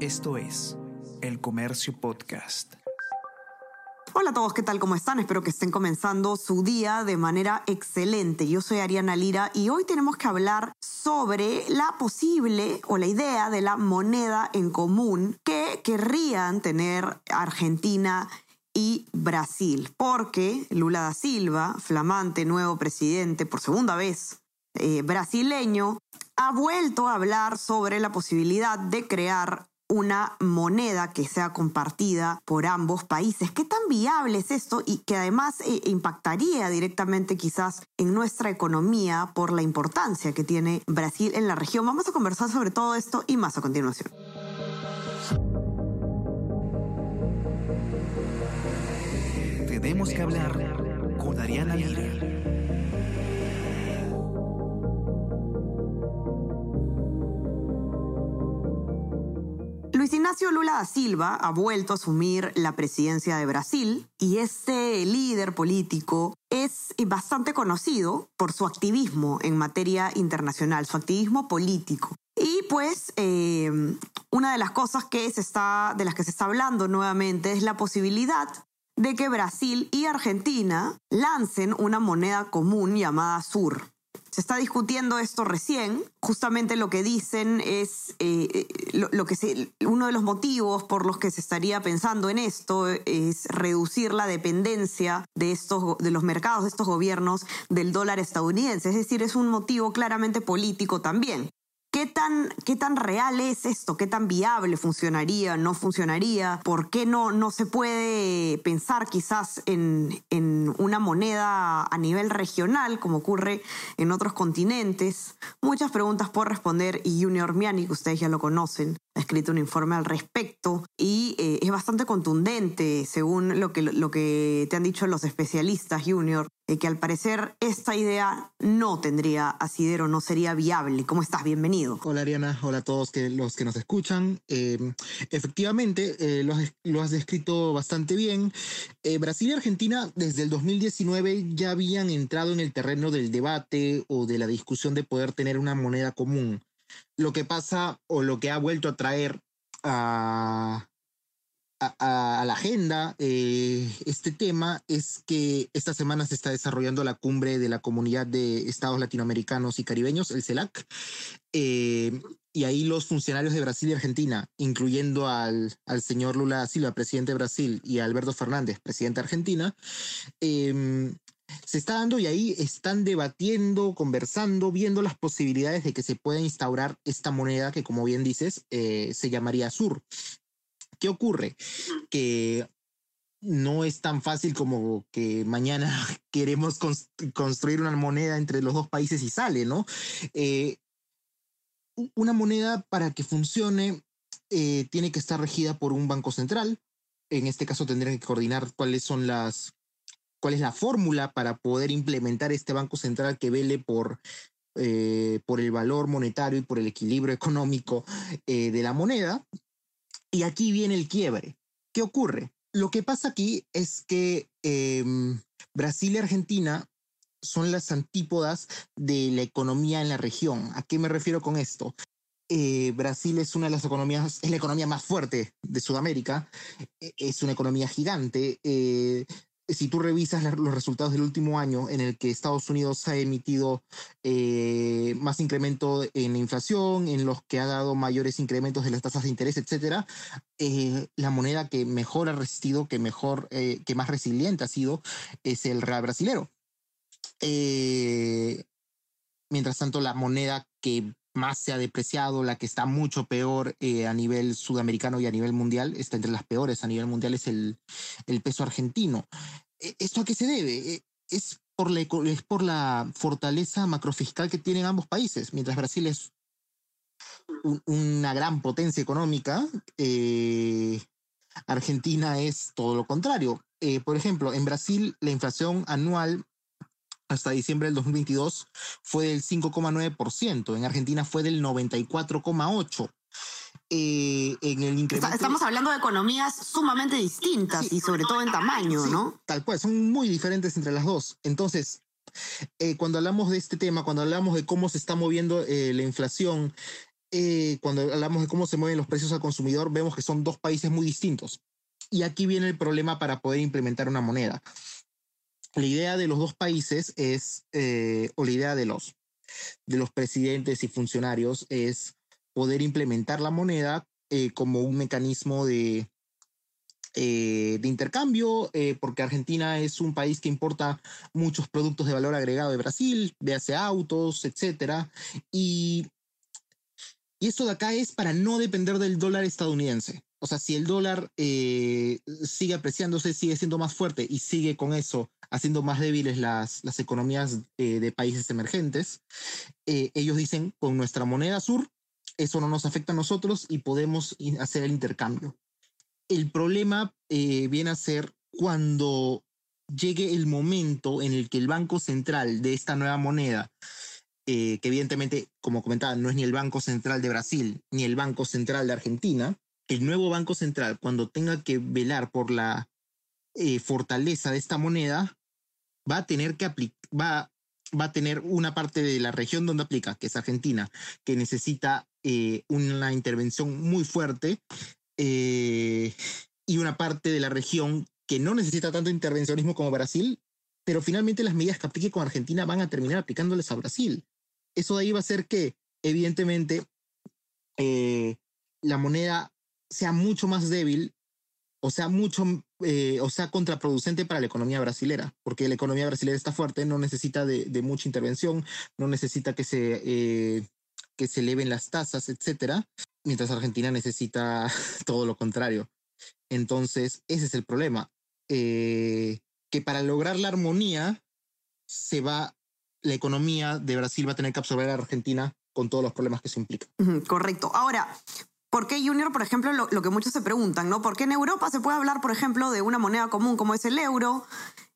Esto es El Comercio Podcast. Hola a todos, ¿qué tal? ¿Cómo están? Espero que estén comenzando su día de manera excelente. Yo soy Ariana Lira y hoy tenemos que hablar sobre la posible o la idea de la moneda en común que querrían tener Argentina y Brasil, porque Lula da Silva, flamante nuevo presidente por segunda vez eh, brasileño, ha vuelto a hablar sobre la posibilidad de crear una moneda que sea compartida por ambos países. ¿Qué tan viable es esto y que además eh, impactaría directamente quizás en nuestra economía por la importancia que tiene Brasil en la región? Vamos a conversar sobre todo esto y más a continuación. Tenemos que hablar con Ariana Lira. Luis Ignacio Lula da Silva ha vuelto a asumir la presidencia de Brasil y este líder político es bastante conocido por su activismo en materia internacional, su activismo político. Y pues eh, una de las cosas que se está, de las que se está hablando nuevamente es la posibilidad de que Brasil y Argentina lancen una moneda común llamada Sur. Se está discutiendo esto recién. Justamente lo que dicen es eh, lo, que uno de los motivos por los que se estaría pensando en esto es reducir la dependencia de estos de los mercados de estos gobiernos del dólar estadounidense. Es decir, es un motivo claramente político también. ¿Qué tan, ¿Qué tan real es esto? ¿Qué tan viable funcionaría? ¿No funcionaría? ¿Por qué no, no se puede pensar quizás en, en una moneda a nivel regional, como ocurre en otros continentes? Muchas preguntas por responder y Junior Miani, que ustedes ya lo conocen, ha escrito un informe al respecto y eh, es bastante contundente, según lo que, lo que te han dicho los especialistas, Junior, que al parecer esta idea no tendría asidero, no sería viable. ¿Cómo estás? Bienvenido. Hola Ariana, hola a todos los que nos escuchan. Eh, efectivamente, eh, lo, has, descrito bastante bien. Eh, Brasil y Argentina desde el 2019 ya habían entrado en el terreno del debate o de la discusión de poder tener una moneda común. Lo que pasa o lo que ha vuelto a traer a, la agenda eh, este tema es que esta semana se está desarrollando la cumbre de la Comunidad de Estados Latinoamericanos y Caribeños, el CELAC, eh, y ahí los funcionarios de Brasil y Argentina, incluyendo al, al señor Lula Silva, presidente de Brasil, y a Alberto Fernández, presidente de Argentina, em, se está dando y ahí están debatiendo, conversando, viendo las posibilidades de que se pueda instaurar esta moneda que, como bien dices, eh, se llamaría Sur. ¿Qué ocurre? Que no es tan fácil como que mañana queremos construir una moneda entre los dos países y sale, ¿no? Eh, una moneda para que funcione eh, tiene que estar regida por un banco central. En este caso tendrían que coordinar cuáles son las, cuál es la fórmula para poder implementar este banco central que vele por, eh, por el valor monetario y por el equilibrio económico de la moneda. Y aquí viene el quiebre. ¿Qué ocurre? Lo que pasa aquí es que em, Brasil y Argentina son las antípodas de la economía en la región. ¿A qué me refiero con esto? Eh, Brasil es una de las economías, es la economía más fuerte de Sudamérica, e, es una economía gigante, eh, si tú revisas los resultados del último año en el que Estados Unidos ha emitido eh, más incremento en la inflación, en los que ha dado mayores incrementos de las tasas de interés, etcétera, eh, la moneda que mejor ha resistido, que mejor, eh, que más resiliente ha sido, es el real brasilero. mientras tanto, la moneda que más se ha depreciado, la que está mucho peor a nivel sudamericano y a nivel mundial, está entre las peores a nivel mundial, es el, el peso argentino. E, ¿Esto a qué se debe? E, es por, la, es por la fortaleza macrofiscal que tienen ambos países. Mientras Brasil es una gran potencia económica, eh, Argentina es todo lo contrario. Eh, por ejemplo, en Brasil la inflación anual hasta diciembre del 2022 fue del 5,9%, en Argentina fue del 94,8%. Eh, en el incremento. Estamos hablando de economías sumamente distintas y sobre todo en tamaño, ¿no? Tal cual, son muy diferentes entre las dos. Entonces, eh, cuando hablamos de este tema, cuando hablamos de cómo se está moviendo eh, la inflación eh, cuando hablamos de cómo se mueven los precios al consumidor, vemos que son dos países muy distintos. Y aquí viene el problema para poder implementar una moneda. La idea de los dos países es, eh, o la idea de los, de los presidentes y funcionarios es poder implementar la moneda eh, como un mecanismo de, de intercambio, porque Argentina es un país que importa muchos productos de valor agregado de Brasil, véase autos, etcétera, y y esto de acá es para no depender del dólar estadounidense. O sea, si el dólar eh, sigue apreciándose, sigue siendo más fuerte y sigue con eso haciendo más débiles las, las economías eh, de países emergentes, eh, ellos dicen, con nuestra moneda sur, eso no nos afecta a nosotros y podemos hacer el intercambio. El problema viene a ser cuando llegue el momento en el que el Banco Central de esta nueva moneda eh, que evidentemente, como comentaba, no es ni el Banco Central de Brasil ni el Banco Central de Argentina, el nuevo Banco Central, cuando tenga que velar por la eh, fortaleza de esta moneda, va a tener que va, va a tener una parte de la región donde aplica, que es Argentina, que necesita eh, una intervención muy fuerte, y una parte de la región que no necesita tanto intervencionismo como Brasil, pero finalmente las medidas que aplique con Argentina van a terminar aplicándoles a Brasil eso de ahí va a hacer que, evidentemente, eh, la moneda sea mucho más débil o sea mucho eh, o sea contraproducente para la economía brasilera, porque la economía brasilera está fuerte, no necesita de, mucha intervención, no necesita que se, eh, que se eleven las tasas, etcétera, mientras Argentina necesita todo lo contrario. Entonces, ese es el problema, que para lograr la armonía se va la economía de Brasil va a tener que absorber a Argentina con todos los problemas que se implican. correcto. Ahora, ¿por qué Junior, por ejemplo, lo, que muchos se preguntan, ¿no? ¿Por qué en Europa se puede hablar, por ejemplo, de una moneda común como es el euro?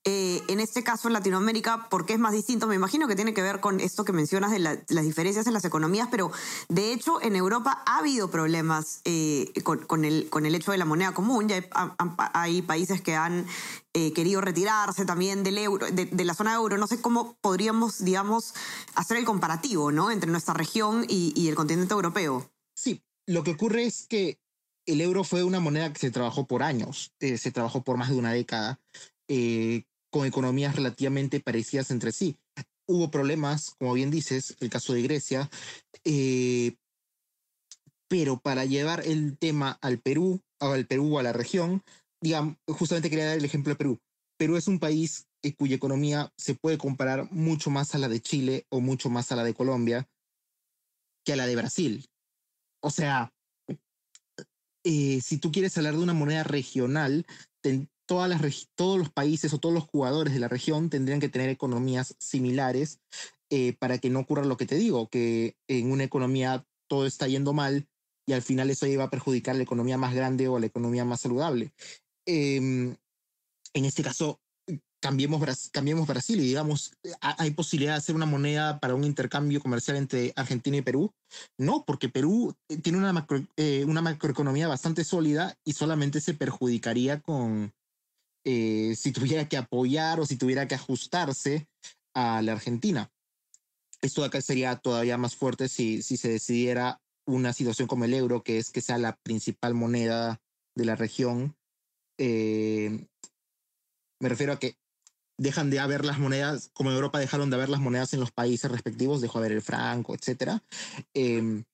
Eh, en este caso en Latinoamérica, ¿por qué es más distinto? Me imagino que tiene que ver con esto que mencionas de las diferencias en las economías, pero de hecho en Europa ha habido problemas eh, con, el, con el hecho de la moneda común. Ya hay, países que han eh, querido retirarse también del euro, de, la zona euro. No sé cómo podríamos, digamos, hacer el comparativo ¿no? entre nuestra región y, el continente europeo. Lo que ocurre es que el euro fue una moneda que se trabajó por años, se trabajó por más de una década con economías relativamente parecidas entre sí. Hubo problemas, como bien dices, el caso de Grecia, eh, pero para llevar el tema al Perú, al Perú a la región, digamos, justamente quería dar el ejemplo de Perú. Perú es un país eh, cuya economía se puede comparar mucho más a la de Chile o mucho más a la de Colombia que a la de Brasil. O sea, eh, si tú quieres hablar de una moneda regional, todos los países o todos los jugadores de la región tendrían que tener economías similares eh, para que no ocurra lo que te digo, que en una economía todo está yendo mal y al final eso iba a perjudicar la economía más grande o la economía más saludable. Em, en este caso, cambiemos, cambiemos Brasil y digamos, ¿hay posibilidad de hacer una moneda para un intercambio comercial entre Argentina y Perú? No, porque Perú eh, tiene una, eh, una macroeconomía bastante sólida y solamente se perjudicaría con, eh, si tuviera que apoyar o si tuviera que ajustarse a la Argentina. Esto de acá sería todavía más fuerte si, si se decidiera una situación como el euro, que es que sea la principal moneda de la región. Eh, me refiero a que dejan de haber las monedas, como en Europa dejaron de haber las monedas en los países respectivos, dejó de haber el franco, etc. Em,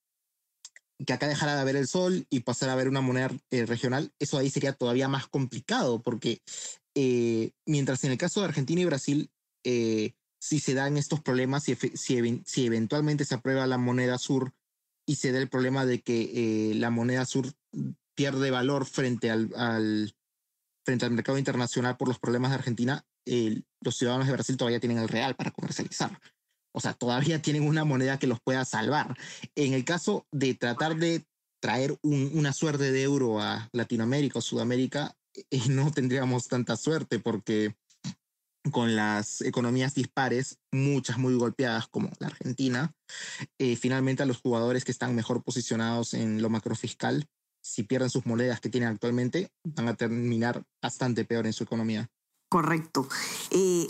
que acá dejara de haber el sol y pasara a haber una moneda eh, regional, eso ahí sería todavía más complicado, porque eh, mientras en el caso de Argentina y Brasil, eh, si se dan estos problemas, si, si, eventualmente se aprueba la moneda sur y se da el problema de que la moneda sur pierde valor frente al, al, frente al mercado internacional por los problemas de Argentina, los ciudadanos de Brasil todavía tienen el real para comercializar. O sea, todavía tienen una moneda que los pueda salvar. En el caso de tratar de traer una suerte de euro a Latinoamérica o Sudamérica, eh, no tendríamos tanta suerte porque con las economías dispares, muchas muy golpeadas como la Argentina, eh, finalmente a los jugadores que están mejor posicionados en lo macrofiscal, si pierden sus monedas que tienen actualmente, van a terminar bastante peor en su economía. Correcto. Eh,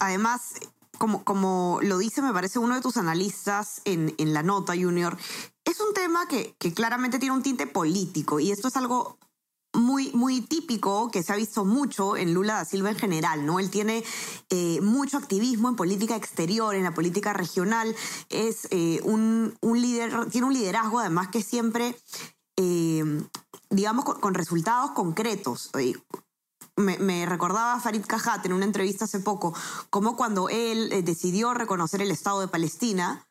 además, como, como lo dice, me parece uno de tus analistas en, en la nota, Junior, es un tema que, que claramente tiene un tinte político y esto es algo muy, muy típico que se ha visto mucho en Lula da Silva en general, ¿no? Él tiene eh, mucho activismo en política exterior, en la política regional, es eh, un, líder, tiene un liderazgo además que siempre, eh, digamos, con, resultados concretos. Me, recordaba Farid Cajat en una entrevista hace poco, como cuando él decidió reconocer el Estado de Palestina,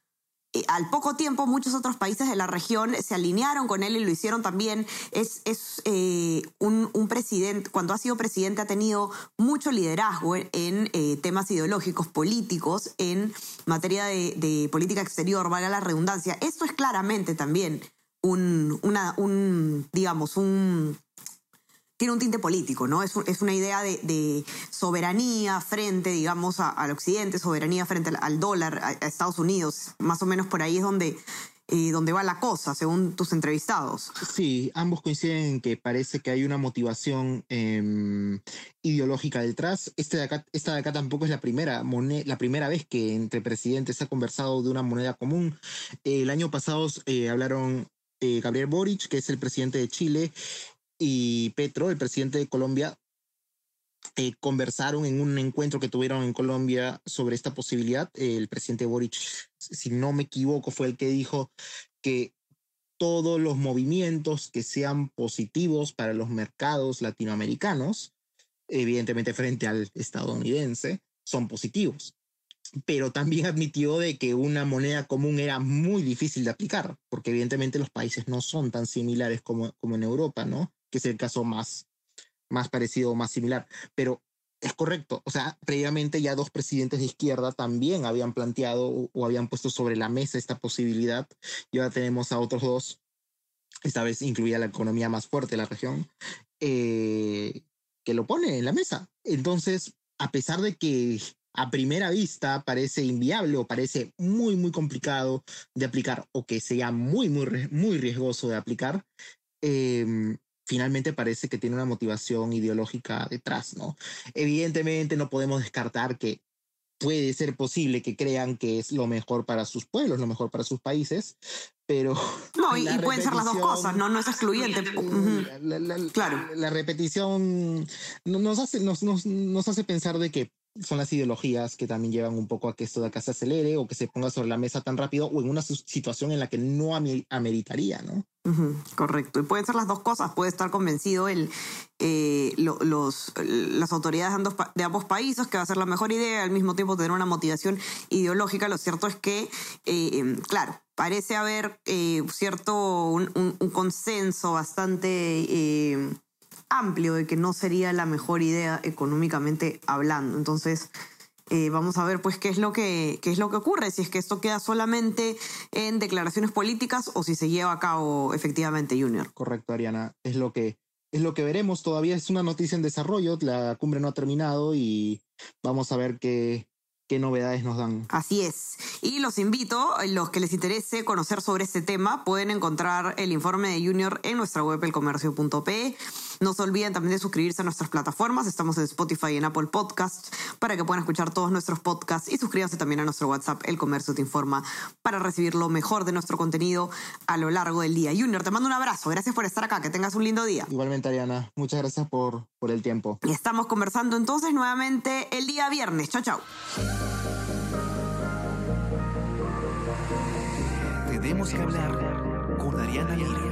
al poco tiempo muchos otros países de la región se alinearon con él y lo hicieron también. Es, es eh, un, presidente, cuando ha sido presidente ha tenido mucho liderazgo en, eh, temas ideológicos, políticos, en materia de, política exterior, valga la redundancia. Esto es claramente también un, una, un digamos, un tiene un tinte político, ¿no? Es, es una idea de, soberanía frente, digamos, al occidente, soberanía frente al, dólar, a, Estados Unidos. Más o menos por ahí es donde, eh, donde va la cosa, según tus entrevistados. Sí, ambos coinciden en que parece que hay una motivación em, ideológica detrás. Este de acá, esta de acá tampoco es la primera, la primera vez que entre presidentes se ha conversado de una moneda común. el año pasado eh, hablaron eh, Gabriel Boric, que es el presidente de Chile, y Petro, el presidente de Colombia, eh, conversaron en un encuentro que tuvieron en Colombia sobre esta posibilidad. el presidente Boric, si no me equivoco, fue el que dijo que todos los movimientos que sean positivos para los mercados latinoamericanos, evidentemente frente al estadounidense, son positivos. Pero también admitió de que una moneda común era muy difícil de aplicar, porque evidentemente los países no son tan similares como, como en Europa, ¿no? que es el caso más, más parecido o más similar. Pero es correcto, o sea, previamente ya dos presidentes de izquierda también habían planteado o, habían puesto sobre la mesa esta posibilidad y ahora tenemos a otros dos, esta vez incluía la economía más fuerte de la región, eh, que lo pone en la mesa. Entonces, a pesar de que a primera vista parece inviable o parece muy, muy complicado de aplicar o que sea muy, muy, muy riesgoso de aplicar, eh, finalmente parece que tiene una motivación ideológica detrás, ¿no? Evidentemente no podemos descartar que puede ser posible que crean que es lo mejor para sus pueblos, lo mejor para sus países, pero... No, y, pueden ser las dos cosas, ¿no? No es excluyente. claro. La repetición nos hace, nos, nos, nos hace pensar de que son las ideologías que también llevan un poco a que esto de acá se acelere o que se ponga sobre la mesa tan rápido o en una situación en la que no ameritaría, ¿no? correcto. Y pueden ser las dos cosas. Puede estar convencido el, eh, los, las autoridades de ambos países que va a ser la mejor idea, al mismo tiempo tener una motivación ideológica. Lo cierto es que, eh, em, claro, parece haber eh, cierto un, un, consenso bastante amplio de que no sería la mejor idea económicamente hablando. Entonces, eh, vamos a ver pues qué es lo que qué es lo que ocurre, si es que esto queda solamente en declaraciones políticas o si se lleva a cabo efectivamente Junior. Correcto, Ariana, es lo que es lo que veremos. Todavía es una noticia en desarrollo, la cumbre no ha terminado y vamos a ver qué, qué novedades nos dan. Así es. Y los invito, los que les interese conocer sobre este tema, pueden encontrar el informe de Junior en nuestra web elcomercio.pe. No se olviden también de suscribirse a nuestras plataformas. Estamos en Spotify y en Apple Podcasts para que puedan escuchar todos nuestros podcasts y suscríbanse también a nuestro WhatsApp El Comercio Te Informa para recibir lo mejor de nuestro contenido a lo largo del día. Junior, te mando un abrazo. Gracias por estar acá. Que tengas un lindo día. Igualmente, Ariana. Muchas gracias por, por el tiempo. Y estamos conversando entonces nuevamente el día viernes. Chao, chao. Tenemos que hablar con Ariana Lira.